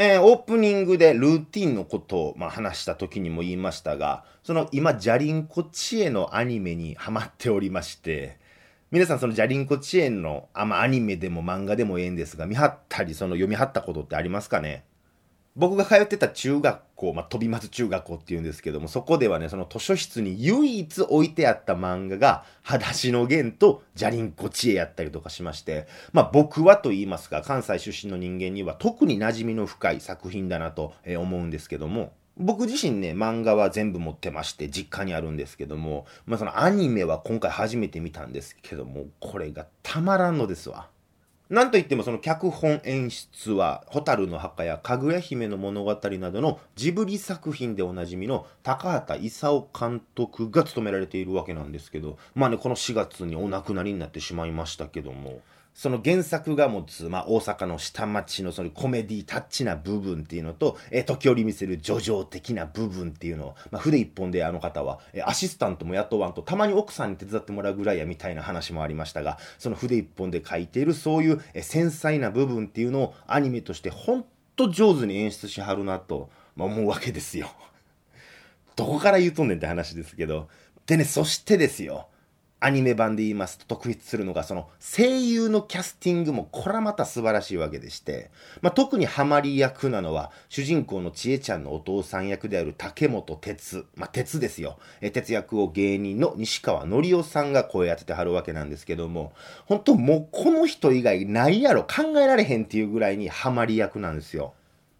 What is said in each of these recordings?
えー、オープニングでルーティンのことを、まあ、話した時にも言いましたが、その今、ジャリンコチエのアニメにハマっておりまして、皆さんそのジャリンコチエの、あ、まあ、アニメでも漫画でもええんですが、見張ったり、その読み張ったことってありますかね？僕が通ってた中学校、まあ、飛松中学校っていうんですけども、そこではね、その図書室に唯一置いてあった漫画が、裸足の弦とジャリンコ知恵やったりとかしまして、まあ僕はと言いますか、関西出身の人間には特に馴染みの深い作品だなと思うんですけども、僕自身ね、漫画は全部持ってまして、実家にあるんですけども、まあそのアニメは今回初めて見たんですけども、これがたまらんのですわ。なんといってもその脚本演出は、蛍の墓やかぐや姫の物語などのジブリ作品でおなじみの高畑勲監督が務められているわけなんですけど、まあね、この4月にお亡くなりになってしまいましたけども、その原作が持つ、まあ、大阪の下町のそのコメディタッチな部分っていうのと、え時折見せる叙情的な部分っていうのを、まあ、筆一本であの方は、えアシスタントも雇わんと、たまに奥さんに手伝ってもらうぐらいやみたいな話もありましたが、その筆一本で書いているそういう、え繊細な部分っていうのをアニメとしてほんと上手に演出しはるなと、まあ、思うわけですよ。どこから言うとんねんって話ですけど。でね、そしてですよ。アニメ版で言いますと特筆するのがその声優のキャスティングもこれはまた素晴らしいわけでして、まあ、特にハマり役なのは主人公のちえちゃんのお父さん役である竹本哲、まあ、哲ですよ。え哲役を芸人の西川のりおさんが声当ててはるわけなんですけども、本当もうこの人以外ないやろ考えられへんっていうぐらいにハマり役なんですよ。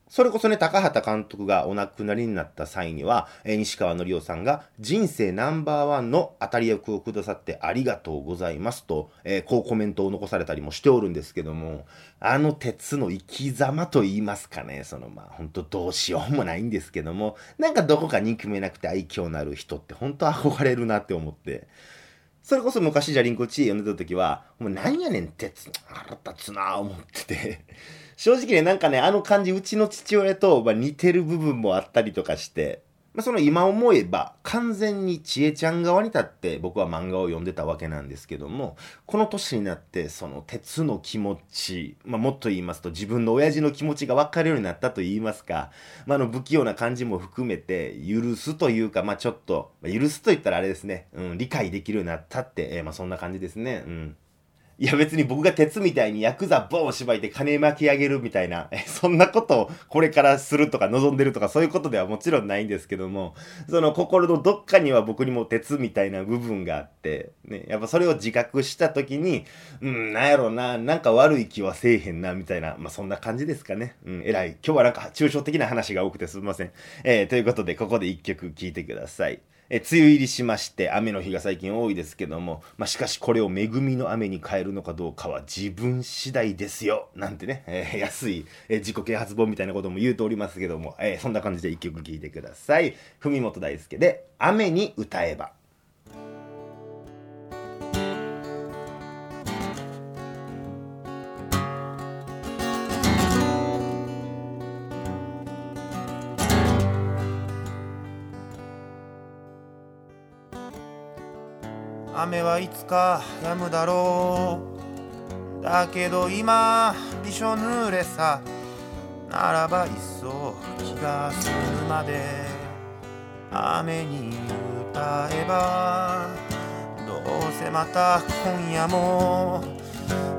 それこそね、高畑監督がお亡くなりになった際には、えー、西川のりおさんが人生ナンバーワンの当たり役をくださってありがとうございますと、えー、こうコメントを残されたりもしておるんですけども、あの鉄の生き様と言いますかね、そのまあ本当どうしようもないんですけども、なんかどこか憎めなくて愛嬌のある人って本当憧れるなって思って、それこそ昔じゃリンコチー読んでた時は、もうなんやねん、ってつ、腹立つなぁ思ってて。正直ね、なんかね、あの感じ、うちの父親と、まあ、似てる部分もあったりとかして、まあ、その今思えば、完全にちえちゃん側に立って僕は漫画を読んでたわけなんですけども、この年になって、その鉄の気持ち、まあ、もっと言いますと自分の親父の気持ちが分かるようになったと言いますか、まあ、あの不器用な感じも含めて、許すというか、まあ、ちょっと、ま、許すと言ったらあれですね、うん、理解できるようになったって、えー、ま、そんな感じですね。うん。いや別に僕が鉄みたいにヤクザボーン縛いて金巻き上げるみたいな、そんなことをこれからするとか望んでるとかそういうことではもちろんないんですけども、その心のどっかには僕にも鉄みたいな部分があって、ね、やっぱそれを自覚した時に、うん、なんやろな、なんか悪い気はせえへんな、みたいな、まあそんな感じですかね。うん、偉い。今日はなんか抽象的な話が多くてすみません。えー、ということでここで一曲聴いてください。え梅雨入りしまして雨の日が最近多いですけども、まあ、しかしこれを恵みの雨に変えるのかどうかは自分次第ですよなんてね、えー、安い、えー、自己啓発本みたいなことも言うておりますけども、えー、そんな感じで一曲聴いてください。文元大輔で「雨に歌えば」雨はいつか止むだろう。だけど今びしょ濡れさ。ならばいっそ気が済むまで。雨に歌えば。どうせまた今夜も。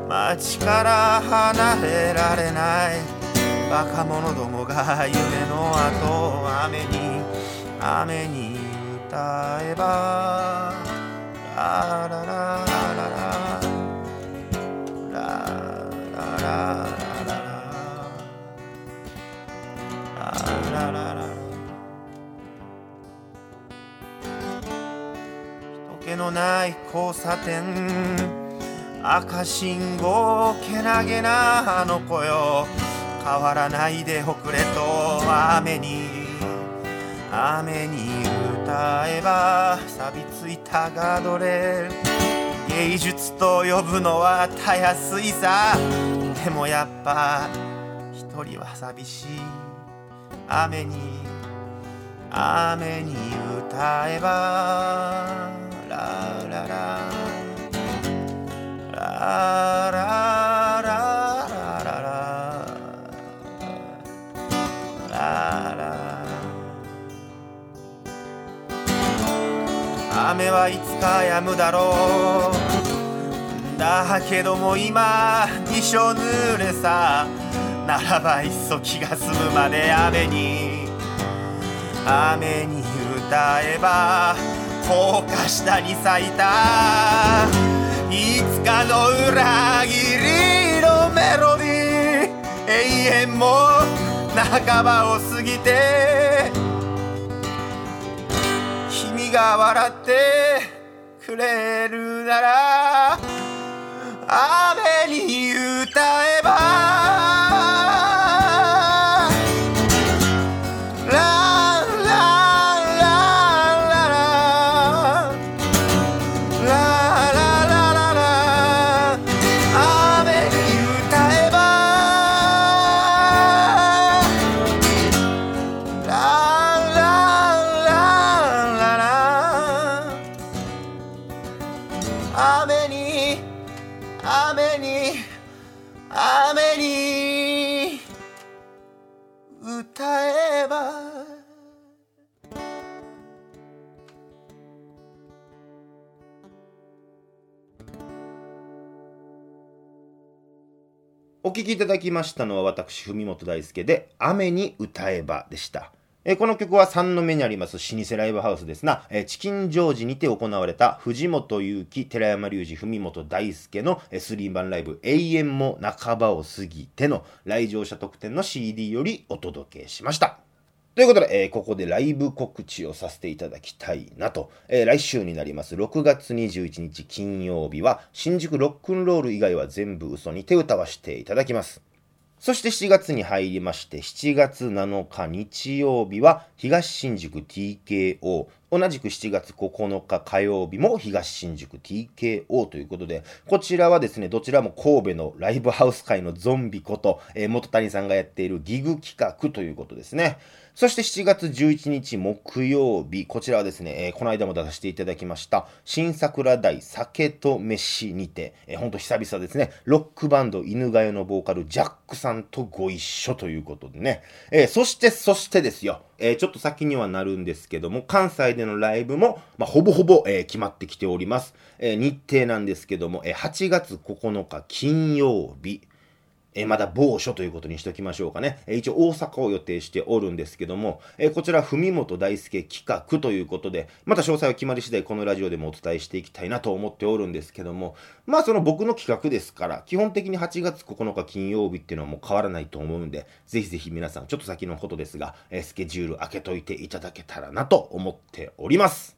街から離れられない。バカ者どもが夢の後。雨に雨に歌えば。ラララララララ。ララララララ人気のない交差点。赤信号けなげなあの子よ。変わらないでおくれと雨に。雨に歌えば錆びついたガードレール。芸術と呼ぶのはたやすいさ。でもやっぱ一人は寂しい。雨に雨に歌えば。雨はいつか止むだろうだけども今びしょ濡れさならばいっそ気が済むまで雨に。雨に歌えば高架下に咲いた。いつかの裏切りのメロディー。永遠も半ばを過ぎて君が笑ってくれるなら雨に歌え。お聴きいただきましたのは私、文本大輔で、雨に歌えばでした。えこの曲は3の目にあります老舗ライブハウスですな、えチキンジョージにて行われた藤本勇樹、寺山隆二、文本大輔のえースリーマンライブ永遠も半ばを過ぎての来場者特典の CD よりお届けしました。ということで、えーここでライブ告知をさせていただきたいなと、えー来週になります6月21日金曜日は新宿ロックンロール以外は全部嘘に手歌わしていただきます。そして7月に入りまして、7月7日日曜日は東新宿 TKO。同じく7月9日火曜日も東新宿 TKO ということで、こちらはですね、どちらも神戸のライブハウス界のゾンビこと、えー元谷さんがやっているギグ企画ということですね。そして7月11日木曜日、こちらはですね、えーこの間も出させていただきました、新桜台酒と飯にて、えー、ほんと久々ですね、ロックバンド犬飼のボーカルジャックさんとご一緒ということでね、えーそしてそしてですよ、えちょっと先にはなるんですけども、関西でのライブも、まあ、ほぼほぼ、えー決まってきております。えー日程なんですけども、えー8月9日金曜日、えまだ某所ということにしておきましょうかね。え一応大阪を予定しておるんですけども、えこちら、文本大輔企画ということで、また詳細は決まり次第このラジオでもお伝えしていきたいなと思っておるんですけども、まあその僕の企画ですから、基本的に8月9日金曜日っていうのはもう変わらないと思うんで、ぜひぜひ皆さん、ちょっと先のことですが、えスケジュール開けといていただけたらなと思っております。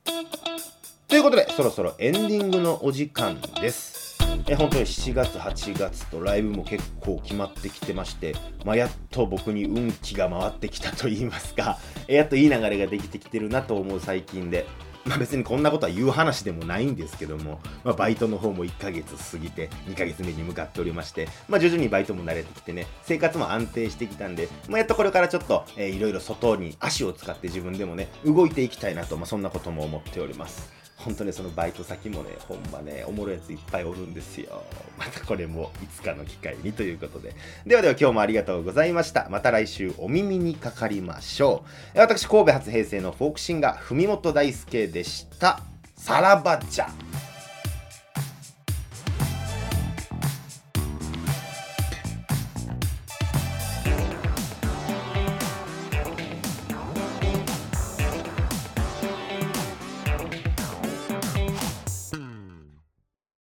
ということで、そろそろエンディングのお時間です。え本当に7月、8月とライブも結構決まってきてまして、まあ、やっと僕に運気が回ってきたと言いますか、えやっといい流れができてきてるなと思う最近で、まあ、別にこんなことは言う話でもないんですけども、まあ、バイトの方も1ヶ月過ぎて2ヶ月目に向かっておりまして、まあ、徐々にバイトも慣れてきてね生活も安定してきたんで、まあ、やっとこれからちょっと、えーいろいろ外に足を使って自分でもね動いていきたいなと、まあ、そんなことも思っております。本当ねそのバイト先もねほんまねおもろいやついっぱいおるんですよ。またこれもいつかの機会にということで。ではでは今日もありがとうございました。また来週お耳にかかりましょう。私神戸初平成のフォークシンガー文本大輔でした。さらばじゃ。